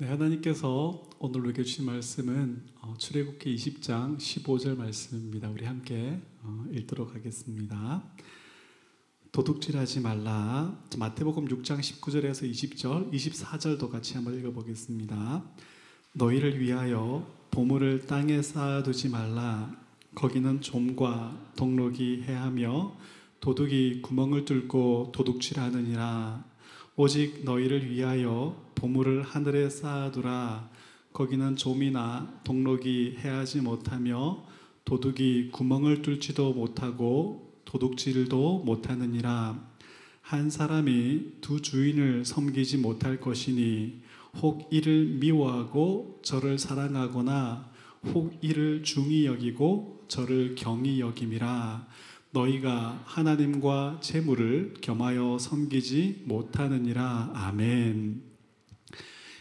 네, 하나님께서 오늘 우리에게 주신 말씀은 어, 출애굽기 20장 15절 말씀입니다. 우리 함께 어, 읽도록 하겠습니다. 도둑질하지 말라. 마태복음 6장 19절에서 20절, 24절도 같이 한번 읽어보겠습니다. 너희를 위하여 보물을 땅에 쌓아두지 말라. 거기는 좀과 동록이 해하며 도둑이 구멍을 뚫고 도둑질하느니라. 오직 너희를 위하여 보물을 하늘에 쌓아두라. 거기는 좀이나 동록이 해하지 못하며 도둑이 구멍을 뚫지도 못하고 도둑질도 못하느니라. 한 사람이 두 주인을 섬기지 못할 것이니 혹 이를 미워하고 저를 사랑하거나 혹 이를 중히 여기고 저를 경히 여김이라. 너희가 하나님과 재물을 겸하여 섬기지 못하느니라. 아멘.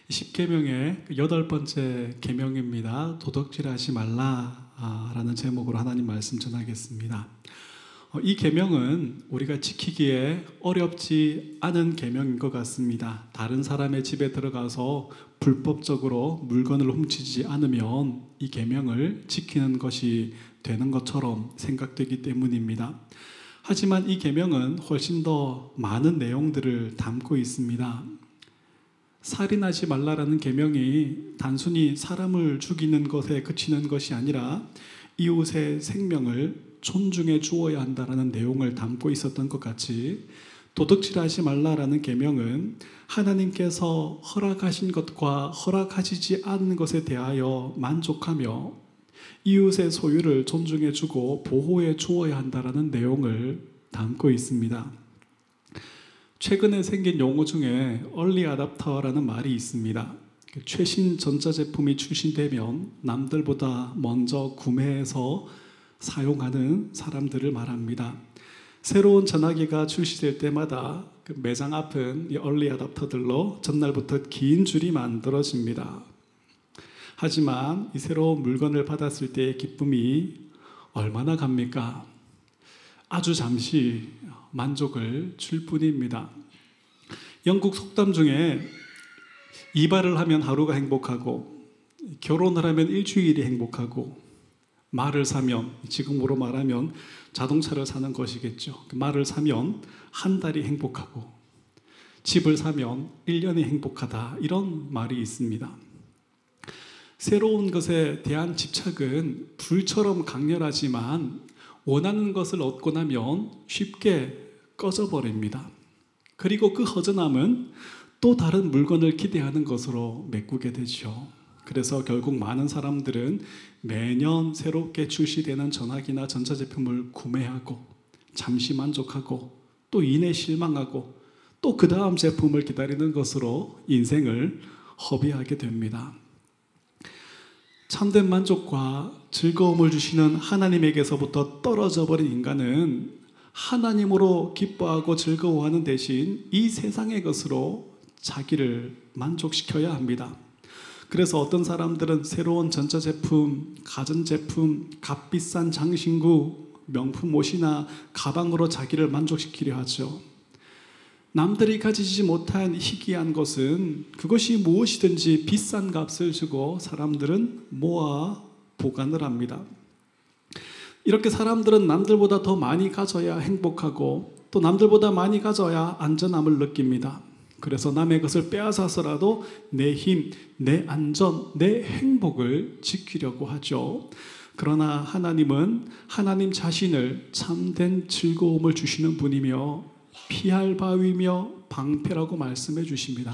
십계명의 여덟 번째 계명입니다. 도덕질하지 말라라는 제목으로 하나님 말씀 전하겠습니다. 어, 이 계명은 우리가 지키기에 어렵지 않은 계명인 것 같습니다. 다른 사람의 집에 들어가서 불법적으로 물건을 훔치지 않으면 이 계명을 지키는 것이 되는 것처럼 생각되기 때문입니다. 하지만 이 계명은 훨씬 더 많은 내용들을 담고 있습니다. 살인하지 말라라는 계명이 단순히 사람을 죽이는 것에 그치는 것이 아니라 이웃의 생명을 존중해 주어야 한다라는 내용을 담고 있었던 것 같이 도둑질하지 말라라는 계명은 하나님께서 허락하신 것과 허락하시지 않는 것에 대하여 만족하며 이웃의 소유를 존중해 주고 보호해 주어야 한다라는 내용을 담고 있습니다. 최근에 생긴 용어 중에 early adapter라는 말이 있습니다. 그 최신 전자제품이 출시되면 남들보다 먼저 구매해서 사용하는 사람들을 말합니다. 새로운 전화기가 출시될 때마다 그 매장 앞은 이 early adapter들로 전날부터 긴 줄이 만들어집니다. 하지만 이 새로운 물건을 받았을 때의 기쁨이 얼마나 갑니까? 아주 잠시 만족을 줄 뿐입니다. 영국 속담 중에 이발을 하면 하루가 행복하고 결혼을 하면 일주일이 행복하고 말을 사면 지금으로 말하면 자동차를 사는 것이겠죠. 그 말을 사면 한 달이 행복하고 집을 사면 1년이 행복하다. 이런 말이 있습니다. 새로운 것에 대한 집착은 불처럼 강렬하지만 원하는 것을 얻고 나면 쉽게 꺼져버립니다. 그리고 그 허전함은 또 다른 물건을 기대하는 것으로 메꾸게 되죠. 그래서 결국 많은 사람들은 매년 새롭게 출시되는 전화기나 전자제품을 구매하고 잠시 만족하고 또 이내 실망하고 또 그 다음 제품을 기다리는 것으로 인생을 허비하게 됩니다. 참된 만족과 즐거움을 주시는 하나님에게서부터 떨어져 버린 인간은 하나님으로 기뻐하고 즐거워하는 대신 이 세상의 것으로 자기를 만족시켜야 합니다. 그래서 어떤 사람들은 새로운 전자제품, 가전제품, 값비싼 장신구, 명품 옷이나 가방으로 자기를 만족시키려 하죠. 남들이 가지지 못한 희귀한 것은 그것이 무엇이든지 비싼 값을 주고 사람들은 모아 보관을 합니다. 이렇게 사람들은 남들보다 더 많이 가져야 행복하고 또 남들보다 많이 가져야 안전함을 느낍니다. 그래서 남의 것을 빼앗아서라도 내 힘, 내 안전, 내 행복을 지키려고 하죠. 그러나 하나님은 하나님 자신을 참된 즐거움을 주시는 분이며 피할 바위며 방패라고 말씀해 주십니다.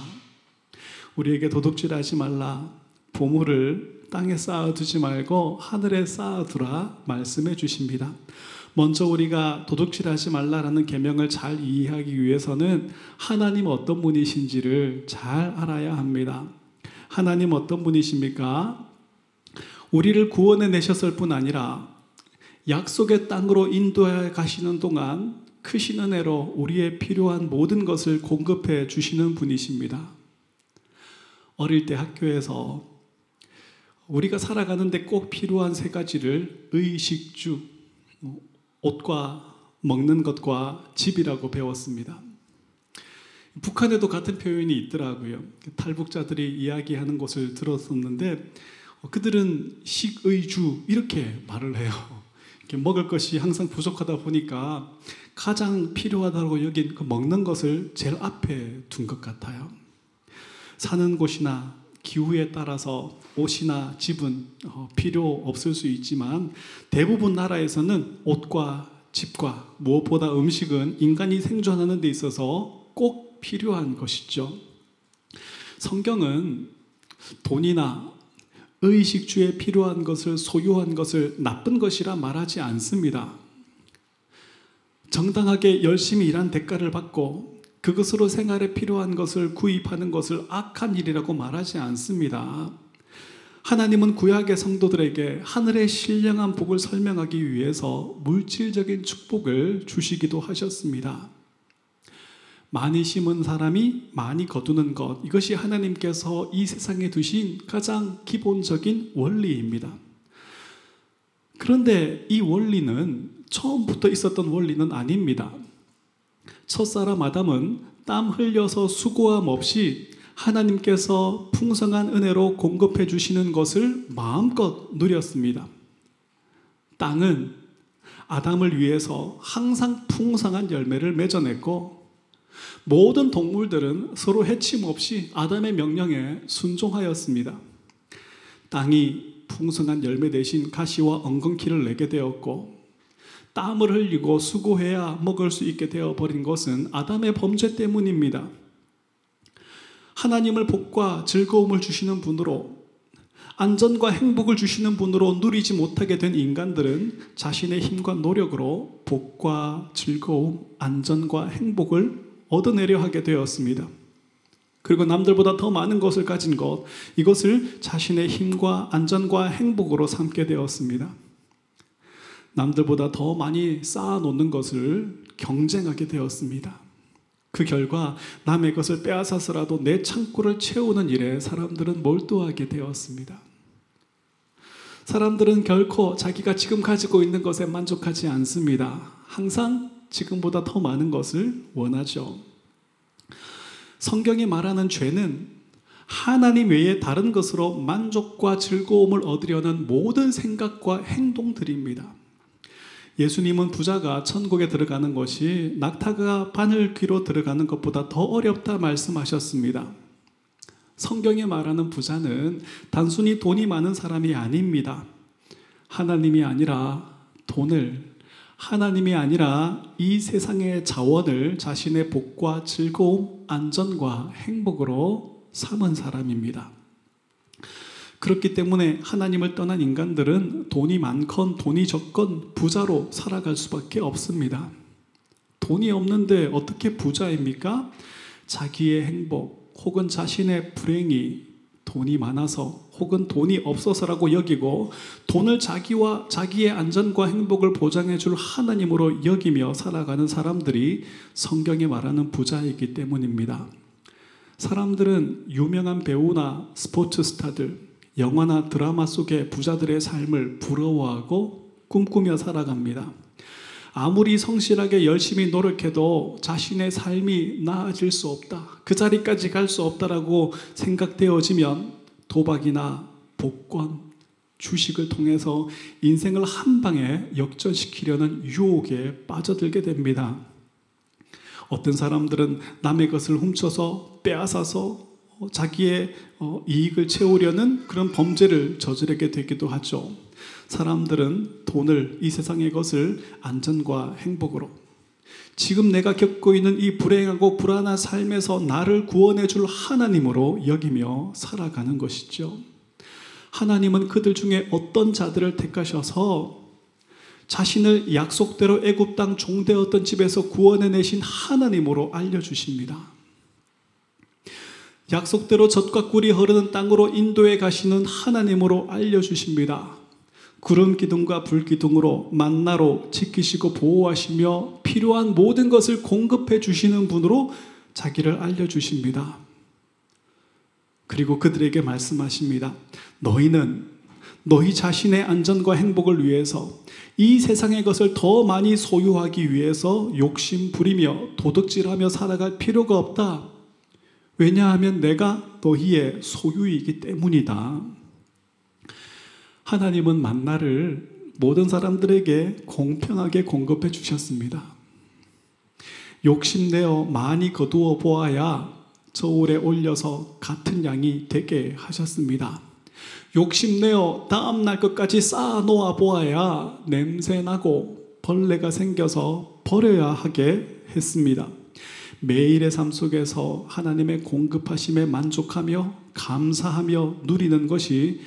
우리에게 도둑질하지 말라. 보물을 땅에 쌓아두지 말고 하늘에 쌓아두라 말씀해 주십니다. 먼저 우리가 도둑질하지 말라라는 계명을 잘 이해하기 위해서는 하나님 어떤 분이신지를 잘 알아야 합니다. 하나님 어떤 분이십니까? 우리를 구원해 내셨을 뿐 아니라 약속의 땅으로 인도해 가시는 동안 크신 은혜로 우리의 필요한 모든 것을 공급해 주시는 분이십니다. 어릴 때 학교에서 우리가 살아가는데 꼭 필요한 세 가지를 의식주, 옷과 먹는 것과 집이라고 배웠습니다. 북한에도 같은 표현이 있더라고요. 탈북자들이 이야기하는 것을 들었었는데 어, 그들은 식의주 이렇게 말을 해요. 먹을 것이 항상 부족하다 보니까 가장 필요하다고 여긴 그 먹는 것을 제일 앞에 둔 것 같아요. 사는 곳이나 기후에 따라서 옷이나 집은 어, 필요 없을 수 있지만 대부분 나라에서는 옷과 집과 무엇보다 음식은 인간이 생존하는 데 있어서 꼭 필요한 것이죠. 성경은 돈이나 의식주에 필요한 것을 소유한 것을 나쁜 것이라 말하지 않습니다. 정당하게 열심히 일한 대가를 받고 그것으로 생활에 필요한 것을 구입하는 것을 악한 일이라고 말하지 않습니다. 하나님은 구약의 성도들에게 하늘의 신령한 복을 설명하기 위해서 물질적인 축복을 주시기도 하셨습니다. 많이 심은 사람이 많이 거두는 것. 이것이 하나님께서 이 세상에 두신 가장 기본적인 원리입니다. 그런데 이 원리는 처음부터 있었던 원리는 아닙니다. 첫사람 아담은 땀 흘려서 수고함 없이 하나님께서 풍성한 은혜로 공급해 주시는 것을 마음껏 누렸습니다. 땅은 아담을 위해서 항상 풍성한 열매를 맺어냈고 모든 동물들은 서로 해침 없이 아담의 명령에 순종하였습니다. 땅이 풍성한 열매 대신 가시와 엉겅퀴를 내게 되었고 땀을 흘리고 수고해야 먹을 수 있게 되어 버린 것은 아담의 범죄 때문입니다. 하나님을 복과 즐거움을 주시는 분으로 안전과 행복을 주시는 분으로 누리지 못하게 된 인간들은 자신의 힘과 노력으로 복과 즐거움, 안전과 행복을 얻어내려 하게 되었습니다. 그리고 남들보다 더 많은 것을 가진 것, 이것을 자신의 힘과 안전과 행복으로 삼게 되었습니다. 남들보다 더 많이 쌓아놓는 것을 경쟁하게 되었습니다. 그 결과 남의 것을 빼앗아서라도 내 창고를 채우는 일에 사람들은 몰두하게 되었습니다. 사람들은 결코 자기가 지금 가지고 있는 것에 만족하지 않습니다. 항상 지금보다 더 많은 것을 원하죠. 성경이 말하는 죄는 하나님 외에 다른 것으로 만족과 즐거움을 얻으려는 모든 생각과 행동들입니다. 예수님은 부자가 천국에 들어가는 것이 낙타가 바늘 귀로 들어가는 것보다 더 어렵다 말씀하셨습니다. 성경에 말하는 부자는 단순히 돈이 많은 사람이 아닙니다. 하나님이 아니라 돈을 하나님이 아니라 이 세상의 자원을 자신의 복과 즐거움, 안전과 행복으로 삼은 사람입니다. 그렇기 때문에 하나님을 떠난 인간들은 돈이 많건 돈이 적건 부자로 살아갈 수밖에 없습니다. 돈이 없는데 어떻게 부자입니까? 자기의 행복 혹은 자신의 불행이 돈이 많아서 혹은 돈이 없어서라고 여기고 돈을 자기와 자기의 안전과 행복을 보장해 줄 하나님으로 여기며 살아가는 사람들이 성경에 말하는 부자이기 때문입니다. 사람들은 유명한 배우나 스포츠 스타들, 영화나 드라마 속의 부자들의 삶을 부러워하고 꿈꾸며 살아갑니다. 아무리 성실하게 열심히 노력해도 자신의 삶이 나아질 수 없다. 그 자리까지 갈 수 없다라고 생각되어지면 도박이나 복권, 주식을 통해서 인생을 한 방에 역전시키려는 유혹에 빠져들게 됩니다. 어떤 사람들은 남의 것을 훔쳐서 빼앗아서 자기의 어, 이익을 채우려는 그런 범죄를 저지르게 되기도 하죠. 사람들은 돈을 이 세상의 것을 안전과 행복으로 지금 내가 겪고 있는 이 불행하고 불안한 삶에서 나를 구원해 줄 하나님으로 여기며 살아가는 것이죠. 하나님은 그들 중에 어떤 자들을 택하셔서 자신을 약속대로 애굽 땅 종되었던 집에서 구원해 내신 하나님으로 알려 주십니다. 약속대로 젖과 꿀이 흐르는 땅으로 인도해 가시는 하나님으로 알려 주십니다. 구름 기둥과 불 기둥으로 만나로 지키시고 보호하시며 필요한 모든 것을 공급해 주시는 분으로 자기를 알려 주십니다. 그리고 그들에게 말씀하십니다. 너희는 너희 자신의 안전과 행복을 위해서 이 세상의 것을 더 많이 소유하기 위해서 욕심 부리며 도둑질하며 살아갈 필요가 없다. 왜냐하면 내가 너희의 소유이기 때문이다. 하나님은 만나를 모든 사람들에게 공평하게 공급해 주셨습니다. 욕심내어 많이 거두어 보아야 저울에 올려서 같은 양이 되게 하셨습니다. 욕심내어 다음날 것까지 쌓아 놓아 보아야 냄새나고 벌레가 생겨서 버려야 하게 했습니다. 매일의 삶 속에서 하나님의 공급하심에 만족하며 감사하며 누리는 것이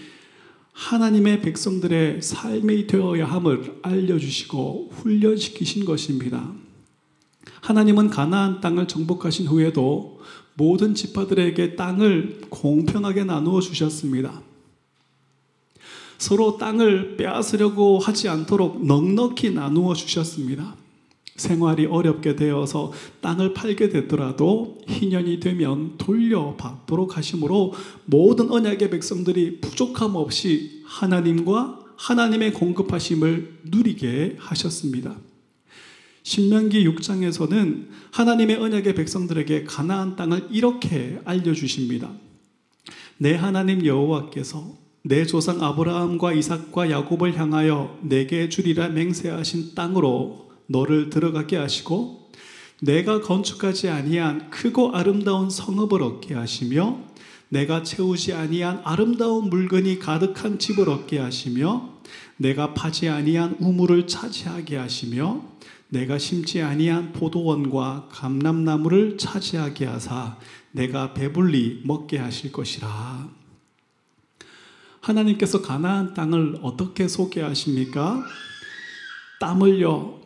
하나님의 백성들의 삶이 되어야 함을 알려주시고 훈련시키신 것입니다. 하나님은 가나안 땅을 정복하신 후에도 모든 지파들에게 땅을 공평하게 나누어 주셨습니다. 서로 땅을 빼앗으려고 하지 않도록 넉넉히 나누어 주셨습니다. 생활이 어렵게 되어서 땅을 팔게 되더라도 희년이 되면 돌려받도록 하심으로 모든 언약의 백성들이 부족함 없이 하나님과 하나님의 공급하심을 누리게 하셨습니다. 신명기 6장에서는 하나님의 언약의 백성들에게 가나안 땅을 이렇게 알려 주십니다. 내 하나님 여호와께서 내 조상 아브라함과 이삭과 야곱을 향하여 내게 주리라 맹세하신 땅으로 너를 들어가게 하시고 내가 건축하지 아니한 크고 아름다운 성읍을 얻게 하시며 내가 채우지 아니한 아름다운 물건이 가득한 집을 얻게 하시며 내가 파지 아니한 우물을 차지하게 하시며 내가 심지 아니한 포도원과 감람나무를 차지하게 하사 내가 배불리 먹게 하실 것이라. 하나님께서 가나안 땅을 어떻게 소개하십니까? 땀 흘려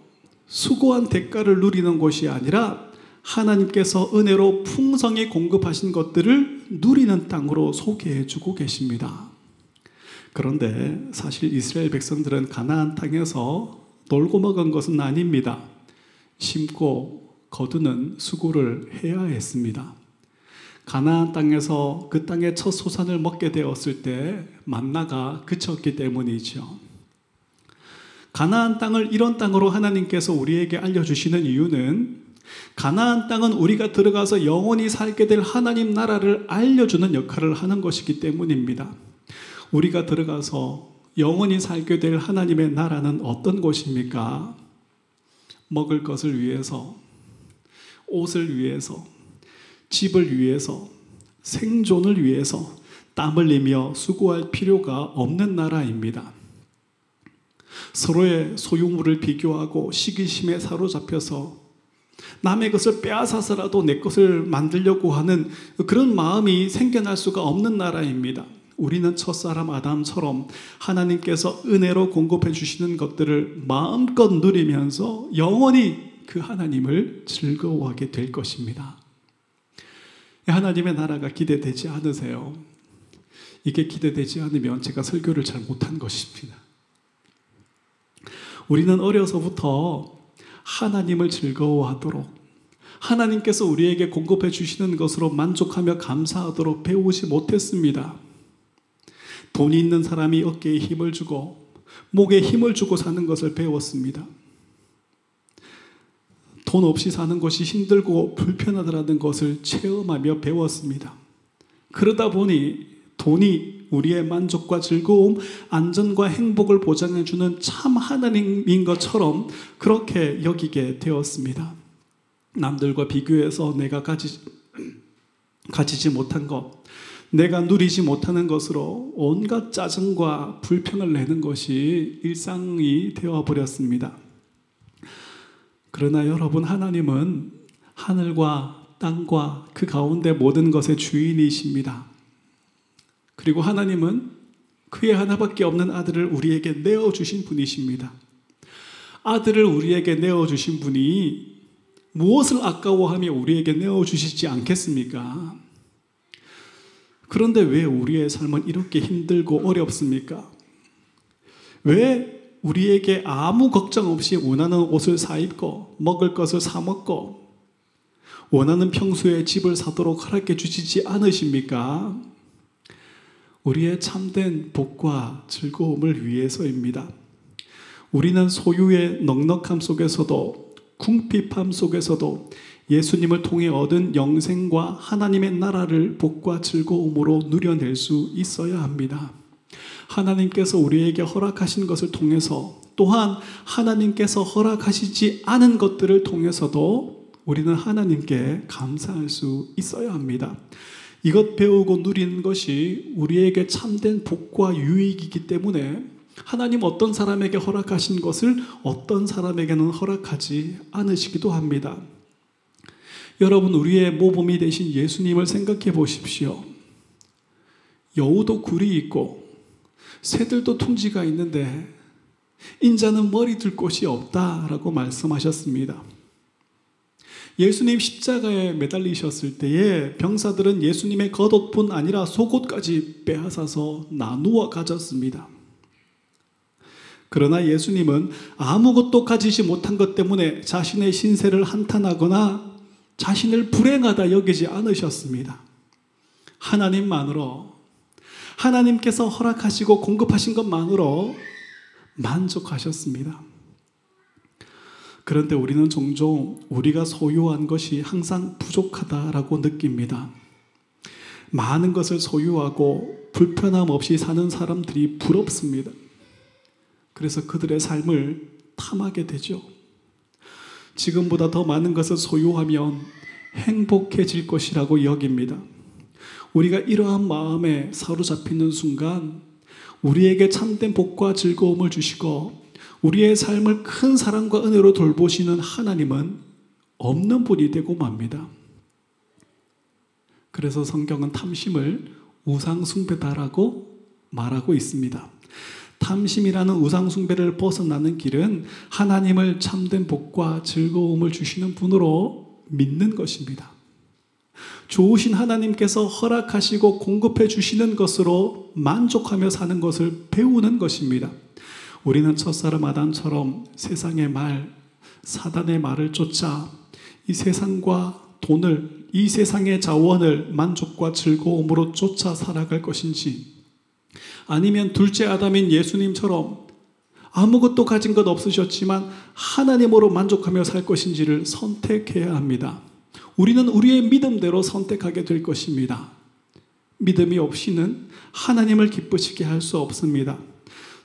수고한 대가를 누리는 곳이 아니라 하나님께서 은혜로 풍성히 공급하신 것들을 누리는 땅으로 소개해 주고 계십니다. 그런데 사실 이스라엘 백성들은 가나안 땅에서 놀고 먹은 것은 아닙니다. 심고 거두는 수고를 해야 했습니다. 가나안 땅에서 그 땅의 첫 소산을 먹게 되었을 때 만나가 그쳤기 때문이죠. 가나안 땅을 이런 땅으로 하나님께서 우리에게 알려주시는 이유는 가나안 땅은 우리가 들어가서 영원히 살게 될 하나님 나라를 알려주는 역할을 하는 것이기 때문입니다. 우리가 들어가서 영원히 살게 될 하나님의 나라는 어떤 곳입니까? 먹을 것을 위해서, 옷을 위해서, 집을 위해서, 생존을 위해서 땀 흘리며 수고할 필요가 없는 나라입니다. 서로의 소유물을 비교하고 시기심에 사로잡혀서 남의 것을 빼앗아서라도 내 것을 만들려고 하는 그런 마음이 생겨날 수가 없는 나라입니다. 우리는 첫사람 아담처럼 하나님께서 은혜로 공급해 주시는 것들을 마음껏 누리면서 영원히 그 하나님을 즐거워하게 될 것입니다. 하나님의 나라가 기대되지 않으세요? 이게 기대되지 않으면 제가 설교를 잘 못한 것입니다. 우리는 어려서부터 하나님을 즐거워하도록 하나님께서 우리에게 공급해 주시는 것으로 만족하며 감사하도록 배우지 못했습니다. 돈이 있는 사람이 어깨에 힘을 주고 목에 힘을 주고 사는 것을 배웠습니다. 돈 없이 사는 것이 힘들고 불편하다는 것을 체험하며 배웠습니다. 그러다 보니 돈이 우리의 만족과 즐거움, 안전과 행복을 보장해주는 참 하나님인 것처럼 그렇게 여기게 되었습니다. 남들과 비교해서 내가 가지, 가지지 못한 것, 내가 누리지 못하는 것으로 온갖 짜증과 불평을 내는 것이 일상이 되어버렸습니다. 그러나 여러분, 하나님은 하늘과 땅과 그 가운데 모든 것의 주인이십니다. 그리고 하나님은 그의 하나밖에 없는 아들을 우리에게 내어주신 분이십니다. 아들을 우리에게 내어주신 분이 무엇을 아까워하며 우리에게 내어주시지 않겠습니까? 그런데 왜 우리의 삶은 이렇게 힘들고 어렵습니까? 왜 우리에게 아무 걱정 없이 원하는 옷을 사 입고 먹을 것을 사 먹고 원하는 평소에 집을 사도록 허락해 주시지 않으십니까? 우리의 참된 복과 즐거움을 위해서입니다. 우리는 소유의 넉넉함 속에서도 궁핍함 속에서도 예수님을 통해 얻은 영생과 하나님의 나라를 복과 즐거움으로 누려낼 수 있어야 합니다. 하나님께서 우리에게 허락하신 것을 통해서 또한 하나님께서 허락하시지 않은 것들을 통해서도 우리는 하나님께 감사할 수 있어야 합니다. 이것 배우고 누리는 것이 우리에게 참된 복과 유익이기 때문에 하나님 어떤 사람에게 허락하신 것을 어떤 사람에게는 허락하지 않으시기도 합니다. 여러분, 우리의 모범이 되신 예수님을 생각해 보십시오. 여우도 굴이 있고, 새들도 둥지가 있는데, 인자는 머리 둘 곳이 없다라고 말씀하셨습니다. 예수님 십자가에 매달리셨을 때에 병사들은 예수님의 겉옷뿐 아니라 속옷까지 빼앗아서 나누어 가졌습니다. 그러나 예수님은 아무것도 가지지 못한 것 때문에 자신의 신세를 한탄하거나 자신을 불행하다 여기지 않으셨습니다. 하나님만으로 하나님께서 허락하시고 공급하신 것만으로 만족하셨습니다. 그런데 우리는 종종 우리가 소유한 것이 항상 부족하다라고 느낍니다. 많은 것을 소유하고 불편함 없이 사는 사람들이 부럽습니다. 그래서 그들의 삶을 탐하게 되죠. 지금보다 더 많은 것을 소유하면 행복해질 것이라고 여깁니다. 우리가 이러한 마음에 사로잡히는 순간 우리에게 참된 복과 즐거움을 주시고 우리의 삶을 큰 사랑과 은혜로 돌보시는 하나님은 없는 분이 되고 맙니다. 그래서 성경은 탐심을 우상숭배다라고 말하고 있습니다. 탐심이라는 우상숭배를 벗어나는 길은 하나님을 참된 복과 즐거움을 주시는 분으로 믿는 것입니다. 좋으신 하나님께서 허락하시고 공급해 주시는 것으로 만족하며 사는 것을 배우는 것입니다. 우리는 첫사람 아담처럼 세상의 말, 사단의 말을 쫓아 이 세상과 돈을, 이 세상의 자원을 만족과 즐거움으로 쫓아 살아갈 것인지, 아니면 둘째 아담인 예수님처럼 아무것도 가진 것 없으셨지만 하나님으로 만족하며 살 것인지를 선택해야 합니다. 우리는 우리의 믿음대로 선택하게 될 것입니다. 믿음이 없이는 하나님을 기쁘시게 할 수 없습니다.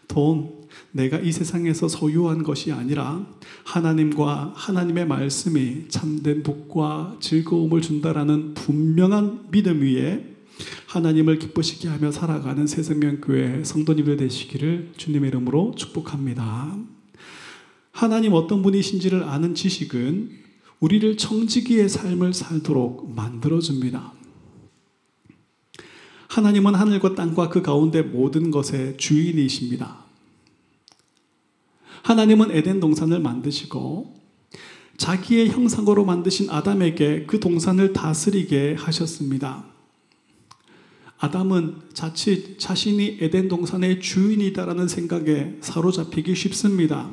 돈, 내가 이 세상에서 소유한 것이 아니라 하나님과 하나님의 말씀이 참된 복과 즐거움을 준다라는 분명한 믿음 위에 하나님을 기쁘시게 하며 살아가는 새생명교회 성도님들 되시기를 주님의 이름으로 축복합니다. 하나님 어떤 분이신지를 아는 지식은 우리를 청지기의 삶을 살도록 만들어줍니다. 하나님은 하늘과 땅과 그 가운데 모든 것의 주인이십니다. 하나님은 에덴 동산을 만드시고 자기의 형상으로 만드신 아담에게 그 동산을 다스리게 하셨습니다. 아담은 자칫 자신이 에덴 동산의 주인이다라는 생각에 사로잡히기 쉽습니다.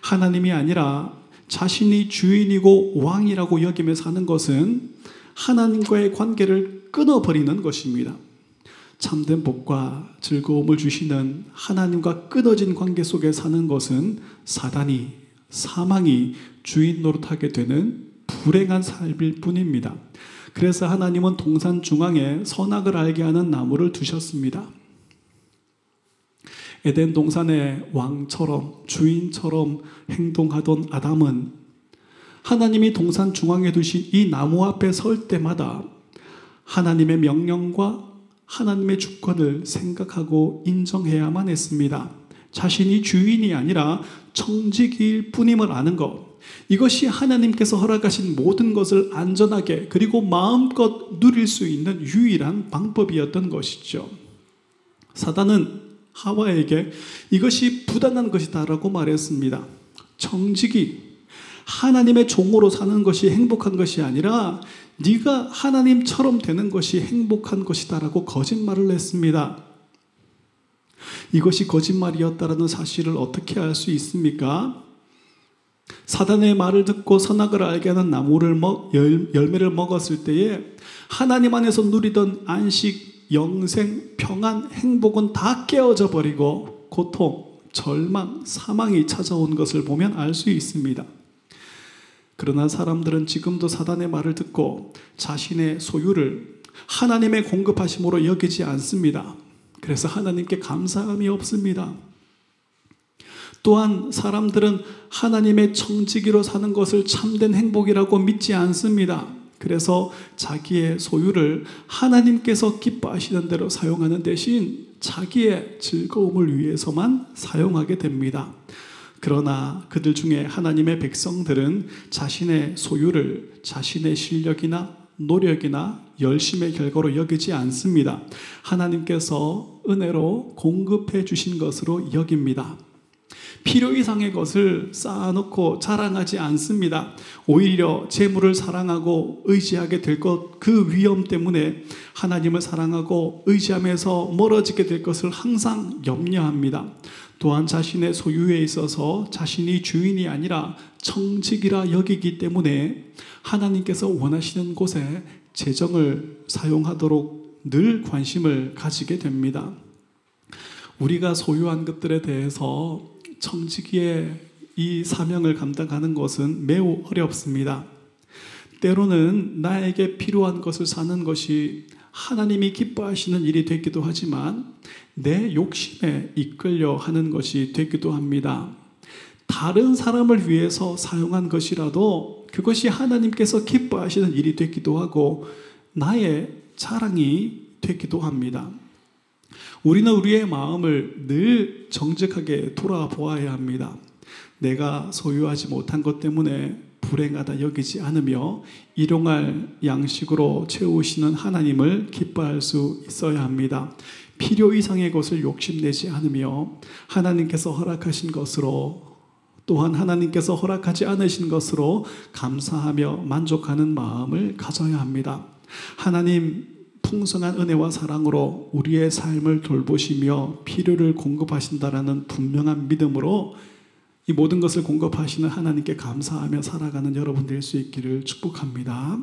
하나님이 아니라 자신이 주인이고 왕이라고 여기며 사는 것은 하나님과의 관계를 끊어버리는 것입니다. 참된 복과 즐거움을 주시는 하나님과 끊어진 관계 속에 사는 것은 사단이, 사망이 주인 노릇하게 되는 불행한 삶일 뿐입니다. 그래서 하나님은 동산 중앙에 선악을 알게 하는 나무를 두셨습니다. 에덴 동산의 왕처럼 주인처럼 행동하던 아담은 하나님이 동산 중앙에 두신 이 나무 앞에 설 때마다 하나님의 명령과 하나님의 주권을 생각하고 인정해야만 했습니다. 자신이 주인이 아니라 청지기일 뿐임을 아는 것. 이것이 하나님께서 허락하신 모든 것을 안전하게 그리고 마음껏 누릴 수 있는 유일한 방법이었던 것이죠. 사단은 하와에게 이것이 부당한 것이다라고 말했습니다. 청지기, 하나님의 종으로 사는 것이 행복한 것이 아니라 네가 하나님처럼 되는 것이 행복한 것이다라고 거짓말을 했습니다. 이것이 거짓말이었다라는 사실을 어떻게 알 수 있습니까? 사단의 말을 듣고 선악을 알게 하는 나무를 먹, 열, 열매를 먹었을 때에 하나님 안에서 누리던 안식, 영생, 평안, 행복은 다 깨어져 버리고 고통, 절망, 사망이 찾아온 것을 보면 알 수 있습니다. 그러나 사람들은 지금도 사단의 말을 듣고 자신의 소유를 하나님의 공급하심으로 여기지 않습니다. 그래서 하나님께 감사함이 없습니다. 또한 사람들은 하나님의 청지기로 사는 것을 참된 행복이라고 믿지 않습니다. 그래서 자기의 소유를 하나님께서 기뻐하시는 대로 사용하는 대신 자기의 즐거움을 위해서만 사용하게 됩니다. 그러나 그들 중에 하나님의 백성들은 자신의 소유를 자신의 실력이나 노력이나 열심의 결과로 여기지 않습니다. 하나님께서 은혜로 공급해 주신 것으로 여깁니다. 필요 이상의 것을 쌓아놓고 자랑하지 않습니다. 오히려 재물을 사랑하고 의지하게 될 것, 그 위험 때문에 하나님을 사랑하고 의지하면서 멀어지게 될 것을 항상 염려합니다. 또한 자신의 소유에 있어서 자신이 주인이 아니라 청직이라 여기기 때문에 하나님께서 원하시는 곳에 재정을 사용하도록 늘 관심을 가지게 됩니다. 우리가 소유한 것들에 대해서 청지기의 이 사명을 감당하는 것은 매우 어렵습니다. 때로는 나에게 필요한 것을 사는 것이 하나님이 기뻐하시는 일이 되기도 하지만 내 욕심에 이끌려 하는 것이 되기도 합니다. 다른 사람을 위해서 사용한 것이라도 그것이 하나님께서 기뻐하시는 일이 되기도 하고 나의 자랑이 되기도 합니다. 우리는 우리의 마음을 늘 정직하게 돌아보아야 합니다. 내가 소유하지 못한 것 때문에 불행하다 여기지 않으며 일용할 양식으로 채우시는 하나님을 기뻐할 수 있어야 합니다. 필요 이상의 것을 욕심내지 않으며 하나님께서 허락하신 것으로 또한 하나님께서 허락하지 않으신 것으로 감사하며 만족하는 마음을 가져야 합니다. 하나님 풍성한 은혜와 사랑으로 우리의 삶을 돌보시며 필요를 공급하신다라는 분명한 믿음으로 이 모든 것을 공급하시는 하나님께 감사하며 살아가는 여러분 될 수 있기를 축복합니다.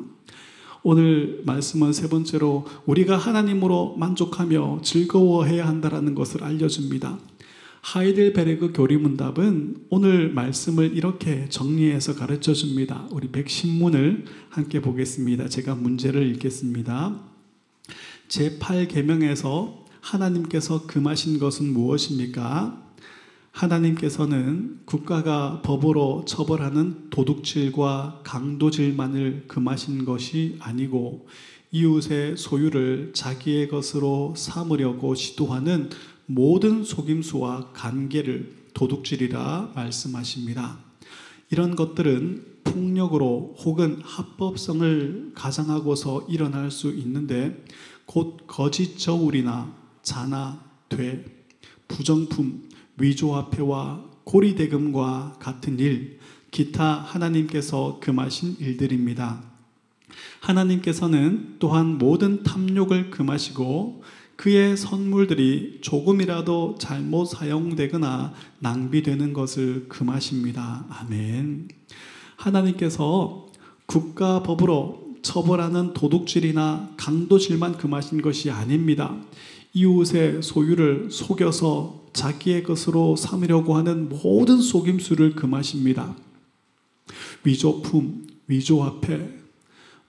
오늘 말씀은 세 번째로 우리가 하나님으로 만족하며 즐거워해야 한다라는 것을 알려줍니다. 하이델베르그 교리문답은 오늘 말씀을 이렇게 정리해서 가르쳐 줍니다. 우리 백신문을 함께 보겠습니다. 제가 문제를 읽겠습니다. 제8계명에서 하나님께서 금하신 것은 무엇입니까? 하나님께서는 국가가 법으로 처벌하는 도둑질과 강도질만을 금하신 것이 아니고 이웃의 소유를 자기의 것으로 삼으려고 시도하는 모든 속임수와 관계를 도둑질이라 말씀하십니다. 이런 것들은 폭력으로 혹은 합법성을 가장하고서 일어날 수 있는데 곧 거짓 저울이나 자나 돼 부정품 위조화폐와 고리대금과 같은 일 기타 하나님께서 금하신 일들입니다. 하나님께서는 또한 모든 탐욕을 금하시고 그의 선물들이 조금이라도 잘못 사용되거나 낭비되는 것을 금하십니다. 아멘. 하나님께서 국가 법으로 처벌하는 도둑질이나 강도질만 금하신 것이 아닙니다. 이웃의 소유를 속여서 자기의 것으로 삼으려고 하는 모든 속임수를 금하십니다. 위조품, 위조화폐,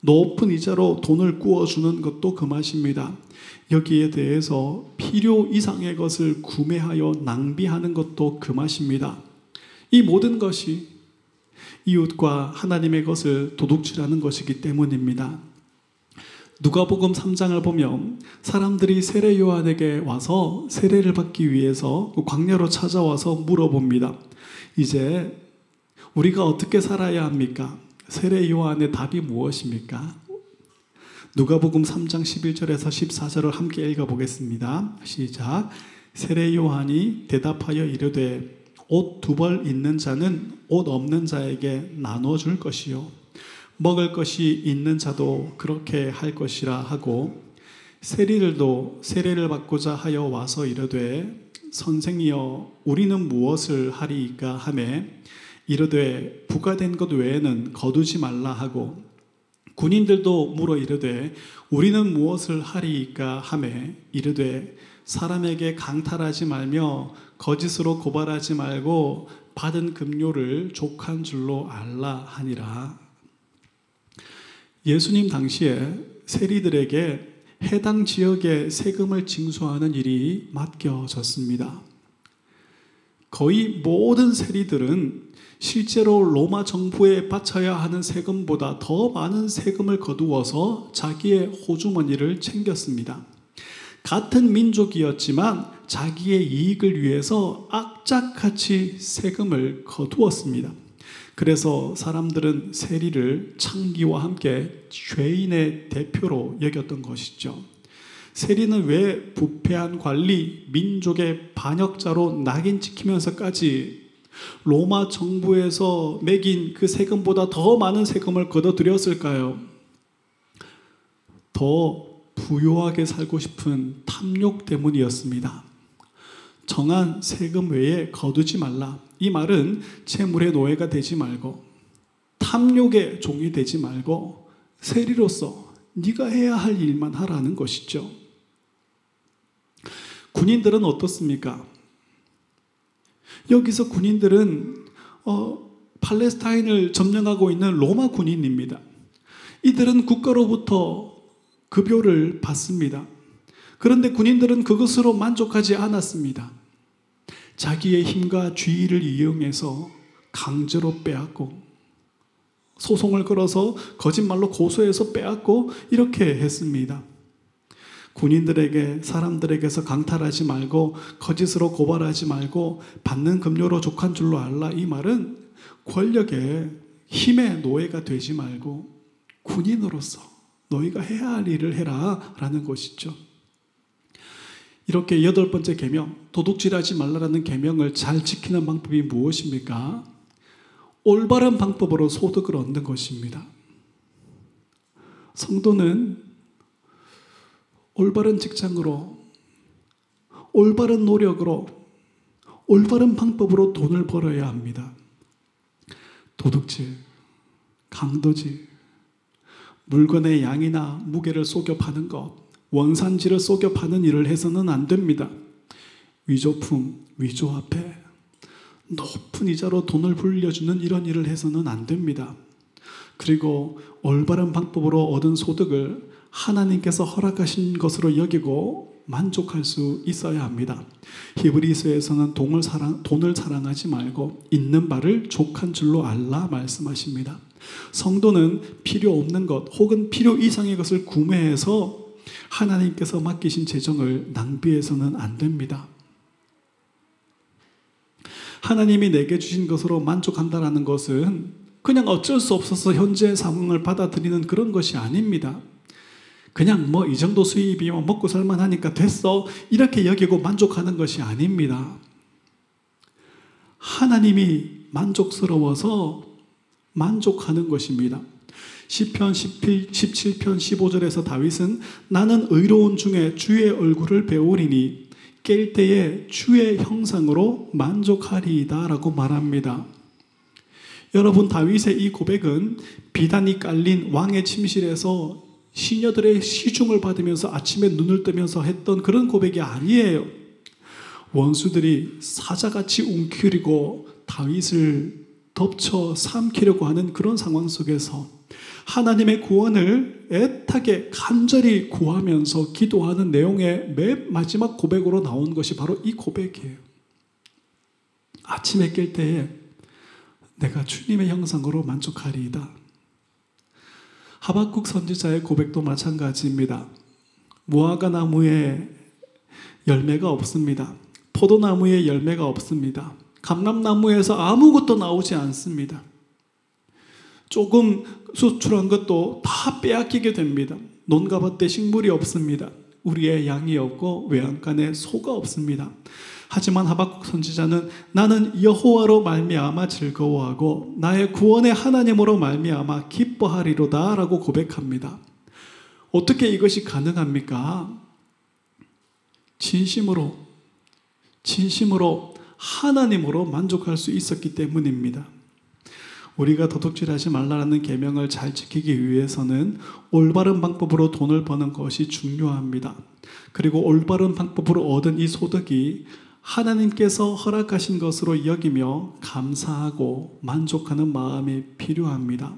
높은 이자로 돈을 구워주는 것도 금하십니다. 여기에 대해서 필요 이상의 것을 구매하여 낭비하는 것도 금하십니다. 이 모든 것이 이웃과 하나님의 것을 도둑질하는 것이기 때문입니다. 누가복음 3장을 보면 사람들이 세례 요한에게 와서 세례를 받기 위해서 광야로 찾아와서 물어봅니다. 이제 우리가 어떻게 살아야 합니까? 세례 요한의 답이 무엇입니까? 누가복음 3장 11절에서 14절을 함께 읽어 보겠습니다. 시작. 세례 요한이 대답하여 이르되 옷 두 벌 있는 자는 옷 없는 자에게 나눠 줄 것이요 먹을 것이 있는 자도 그렇게 할 것이라 하고 세리들도 세례를 받고자 하여 와서 이르되 선생이여 우리는 무엇을 하리이까 하매 이르되 부가 된 것 외에는 거두지 말라 하고 군인들도 물어 이르되 우리는 무엇을 하리이까 하매 이르되 사람에게 강탈하지 말며 거짓으로 고발하지 말고 받은 급료를 족한 줄로 알라 하니라. 예수님 당시에 세리들에게 해당 지역의 세금을 징수하는 일이 맡겨졌습니다. 거의 모든 세리들은 실제로 로마 정부에 바쳐야 하는 세금보다 더 많은 세금을 거두어서 자기의 호주머니를 챙겼습니다. 같은 민족이었지만 자기의 이익을 위해서 악착같이 세금을 거두었습니다. 그래서 사람들은 세리를 창기와 함께 죄인의 대표로 여겼던 것이죠. 세리는 왜 부패한 관리, 민족의 반역자로 낙인 찍히면서까지 로마 정부에서 매긴 그 세금보다 더 많은 세금을 걷어들였을까요? 더 부유하게 살고 싶은 탐욕 때문이었습니다. 정한 세금 외에 거두지 말라. 이 말은 채물의 노예가 되지 말고 탐욕의 종이 되지 말고 세리로서 네가 해야 할 일만 하라는 것이죠. 군인들은 어떻습니까? 여기서 군인들은 어, 팔레스타인을 점령하고 있는 로마 군인입니다. 이들은 국가로부터 급여를 받습니다. 그런데 군인들은 그것으로 만족하지 않았습니다. 자기의 힘과 주의를 이용해서 강제로 빼앗고 소송을 걸어서 거짓말로 고소해서 빼앗고 이렇게 했습니다. 군인들에게 사람들에게서 강탈하지 말고 거짓으로 고발하지 말고 받는 급료로 족한 줄로 알라 이 말은 권력의 힘의 노예가 되지 말고 군인으로서 너희가 해야 할 일을 해라 라는 것이죠. 이렇게 여덟 번째 계명 도둑질하지 말라라는 계명을 잘 지키는 방법이 무엇입니까? 올바른 방법으로 소득을 얻는 것입니다. 성도는 올바른 직장으로 올바른 노력으로 올바른 방법으로 돈을 벌어야 합니다. 도둑질, 강도질, 물건의 양이나 무게를 속여 파는 것, 원산지를 속여 파는 일을 해서는 안 됩니다. 위조품, 위조화폐, 높은 이자로 돈을 불려주는 이런 일을 해서는 안 됩니다. 그리고 올바른 방법으로 얻은 소득을 하나님께서 허락하신 것으로 여기고 만족할 수 있어야 합니다. 히브리서에서는 돈을 사랑, 돈을 사랑하지 말고 있는 바를 족한 줄로 알라 말씀하십니다. 성도는 필요 없는 것 혹은 필요 이상의 것을 구매해서 하나님께서 맡기신 재정을 낭비해서는 안 됩니다. 하나님이 내게 주신 것으로 만족한다라는 것은 그냥 어쩔 수 없어서 현재 상황을 받아들이는 그런 것이 아닙니다. 그냥 뭐 이 정도 수입이면 먹고 살만 하니까 됐어. 이렇게 여기고 만족하는 것이 아닙니다. 하나님이 만족스러워서 만족하는 것입니다. 시편 17편 15절에서 다윗은 나는 의로운 중에 주의 얼굴을 배우리니 깰 때에 주의 형상으로 만족하리이다라고 말합니다. 여러분 다윗의 이 고백은 비단이 깔린 왕의 침실에서 시녀들의 시중을 받으면서 아침에 눈을 뜨면서 했던 그런 고백이 아니에요. 원수들이 사자같이 웅크리고 다윗을 덮쳐 삼키려고 하는 그런 상황 속에서 하나님의 구원을 애타게 간절히 구하면서 기도하는 내용의 맨 마지막 고백으로 나온 것이 바로 이 고백이에요. 아침에 깰 때에 내가 주님의 형상으로 만족하리이다. 하박국 선지자의 고백도 마찬가지입니다. 무화과 나무에 열매가 없습니다. 포도나무에 열매가 없습니다. 감람나무에서 아무것도 나오지 않습니다. 조금 수출한 것도 다 빼앗기게 됩니다. 논가밭에 식물이 없습니다. 우리의 양이 없고 외양간에 소가 없습니다. 하지만 하박국 선지자는 나는 여호와로 말미암아 즐거워하고 나의 구원의 하나님으로 말미암아 기뻐하리로다라고 고백합니다. 어떻게 이것이 가능합니까? 진심으로 진심으로 하나님으로 만족할 수 있었기 때문입니다. 우리가 도둑질하지 말라는 계명을 잘 지키기 위해서는 올바른 방법으로 돈을 버는 것이 중요합니다. 그리고 올바른 방법으로 얻은 이 소득이 하나님께서 허락하신 것으로 여기며 감사하고 만족하는 마음이 필요합니다.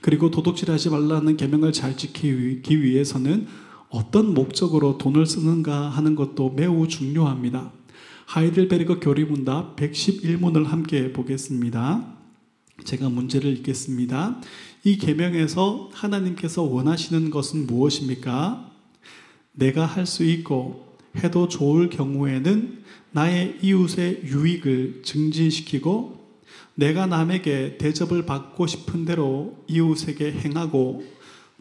그리고 도둑질하지 말라는 계명을 잘 지키기 위해서는 어떤 목적으로 돈을 쓰는가 하는 것도 매우 중요합니다. 하이델베르그 교리문답 111문을 함께 보겠습니다. 제가 문제를 읽겠습니다. 이 계명에서 하나님께서 원하시는 것은 무엇입니까? 내가 할 수 있고 해도 좋을 경우에는 나의 이웃의 유익을 증진시키고 내가 남에게 대접을 받고 싶은 대로 이웃에게 행하고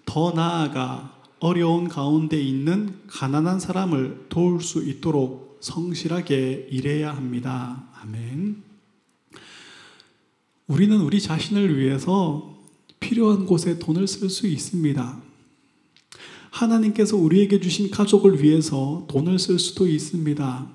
더 나아가 어려운 가운데 있는 가난한 사람을 도울 수 있도록 성실하게 일해야 합니다. 아멘. 우리는 우리 자신을 위해서 필요한 곳에 돈을 쓸 수 있습니다. 하나님께서 우리에게 주신 가족을 위해서 돈을 쓸 수도 있습니다.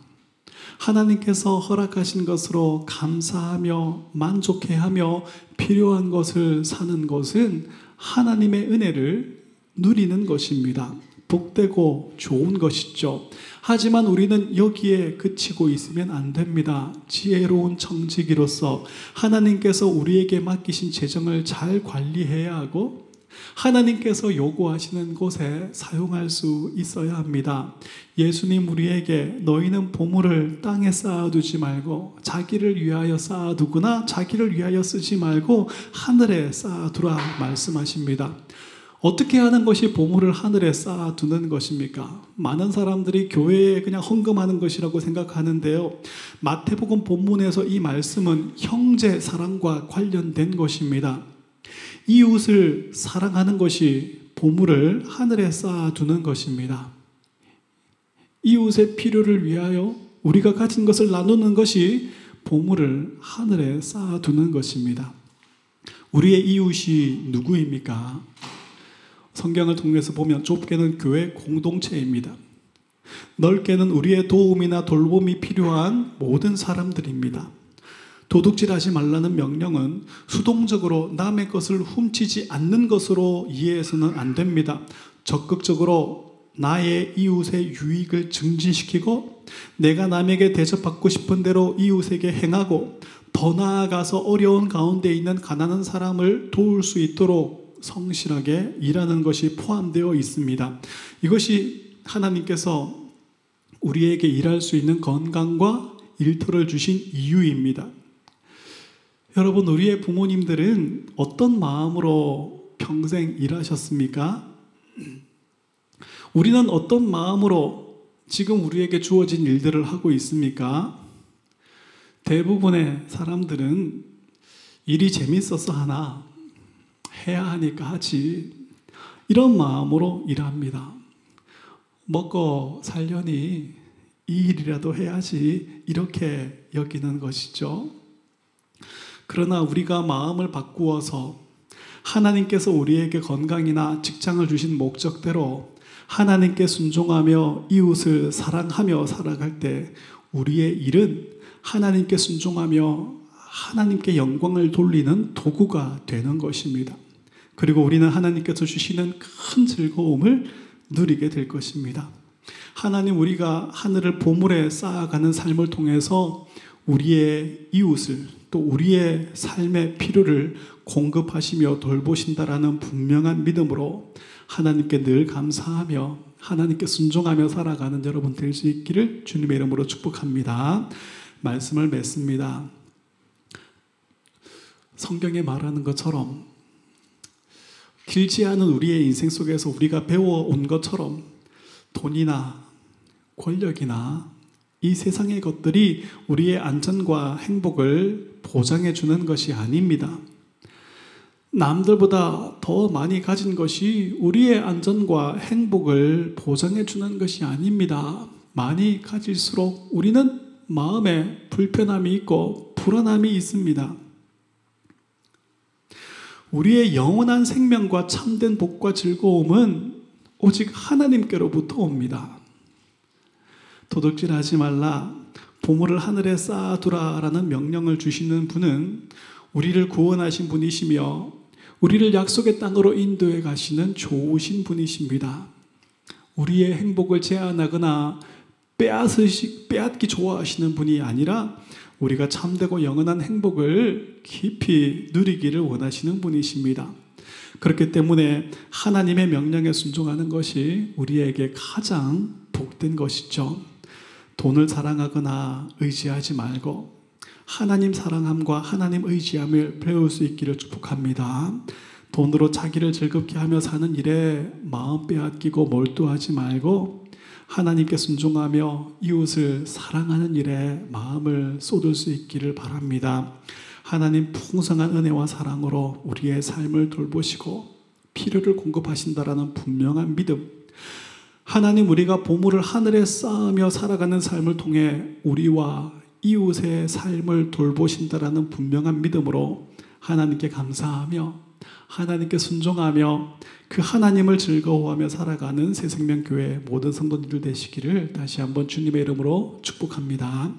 하나님께서 허락하신 것으로 감사하며 만족해하며 필요한 것을 사는 것은 하나님의 은혜를 누리는 것입니다. 복되고 좋은 것이죠. 하지만 우리는 여기에 그치고 있으면 안 됩니다. 지혜로운 청지기로서 하나님께서 우리에게 맡기신 재정을 잘 관리해야 하고 하나님께서 요구하시는 곳에 사용할 수 있어야 합니다. 예수님 우리에게 너희는 보물을 땅에 쌓아두지 말고 자기를 위하여 쌓아두거나 자기를 위하여 쓰지 말고 하늘에 쌓아두라 말씀하십니다. 어떻게 하는 것이 보물을 하늘에 쌓아두는 것입니까? 많은 사람들이 교회에 그냥 헌금하는 것이라고 생각하는데요. 마태복음 본문에서 이 말씀은 형제 사랑과 관련된 것입니다. 이웃을 사랑하는 것이 보물을 하늘에 쌓아두는 것입니다. 이웃의 필요를 위하여 우리가 가진 것을 나누는 것이 보물을 하늘에 쌓아두는 것입니다. 우리의 이웃이 누구입니까? 성경을 통해서 보면 좁게는 교회 공동체입니다. 넓게는 우리의 도움이나 돌봄이 필요한 모든 사람들입니다. 도둑질 하지 말라는 명령은 수동적으로 남의 것을 훔치지 않는 것으로 이해해서는 안 됩니다. 적극적으로 나의 이웃의 유익을 증진시키고 내가 남에게 대접받고 싶은 대로 이웃에게 행하고 더 나아가서 어려운 가운데 있는 가난한 사람을 도울 수 있도록 성실하게 일하는 것이 포함되어 있습니다. 이것이 하나님께서 우리에게 일할 수 있는 건강과 일터를 주신 이유입니다. 여러분, 우리의 부모님들은 어떤 마음으로 평생 일하셨습니까? 우리는 어떤 마음으로 지금 우리에게 주어진 일들을 하고 있습니까? 대부분의 사람들은 일이 재밌어서 하나, 해야 하니까 하지. 이런 마음으로 일합니다. 먹고 살려니 이 일이라도 해야지. 이렇게 여기는 것이죠. 그러나 우리가 마음을 바꾸어서 하나님께서 우리에게 건강이나 직장을 주신 목적대로 하나님께 순종하며 이웃을 사랑하며 살아갈 때 우리의 일은 하나님께 순종하며 하나님께 영광을 돌리는 도구가 되는 것입니다. 그리고 우리는 하나님께서 주시는 큰 즐거움을 누리게 될 것입니다. 하나님 우리가 하늘을 보물에 쌓아가는 삶을 통해서 우리의 이웃을 또 우리의 삶의 필요를 공급하시며 돌보신다라는 분명한 믿음으로 하나님께 늘 감사하며 하나님께 순종하며 살아가는 여러분 될 수 있기를 주님의 이름으로 축복합니다. 말씀을 맺습니다. 성경에 말하는 것처럼 길지 않은 우리의 인생 속에서 우리가 배워온 것처럼 돈이나 권력이나 이 세상의 것들이 우리의 안전과 행복을 보장해 주는 것이 아닙니다. 남들보다 더 많이 가진 것이 우리의 안전과 행복을 보장해 주는 것이 아닙니다. 많이 가질수록 우리는 마음에 불편함이 있고 불안함이 있습니다. 우리의 영원한 생명과 참된 복과 즐거움은 오직 하나님께로부터 옵니다. 도둑질 하지 말라, 보물을 하늘에 쌓아두라 라는 명령을 주시는 분은 우리를 구원하신 분이시며 우리를 약속의 땅으로 인도해 가시는 좋으신 분이십니다. 우리의 행복을 제한하거나 빼앗으시, 빼앗기 좋아하시는 분이 아니라 우리가 참되고 영원한 행복을 깊이 누리기를 원하시는 분이십니다. 그렇기 때문에 하나님의 명령에 순종하는 것이 우리에게 가장 복된 것이죠. 돈을 사랑하거나 의지하지 말고 하나님 사랑함과 하나님 의지함을 배울 수 있기를 축복합니다. 돈으로 자기를 즐겁게 하며 사는 일에 마음 빼앗기고 몰두하지 말고 하나님께 순종하며 이웃을 사랑하는 일에 마음을 쏟을 수 있기를 바랍니다. 하나님 풍성한 은혜와 사랑으로 우리의 삶을 돌보시고 필요를 공급하신다라는 분명한 믿음. 하나님 우리가 보물을 하늘에 쌓으며 살아가는 삶을 통해 우리와 이웃의 삶을 돌보신다라는 분명한 믿음으로 하나님께 감사하며 하나님께 순종하며 그 하나님을 즐거워하며 살아가는 새생명교회 모든 성도님들 되시기를 다시 한번 주님의 이름으로 축복합니다.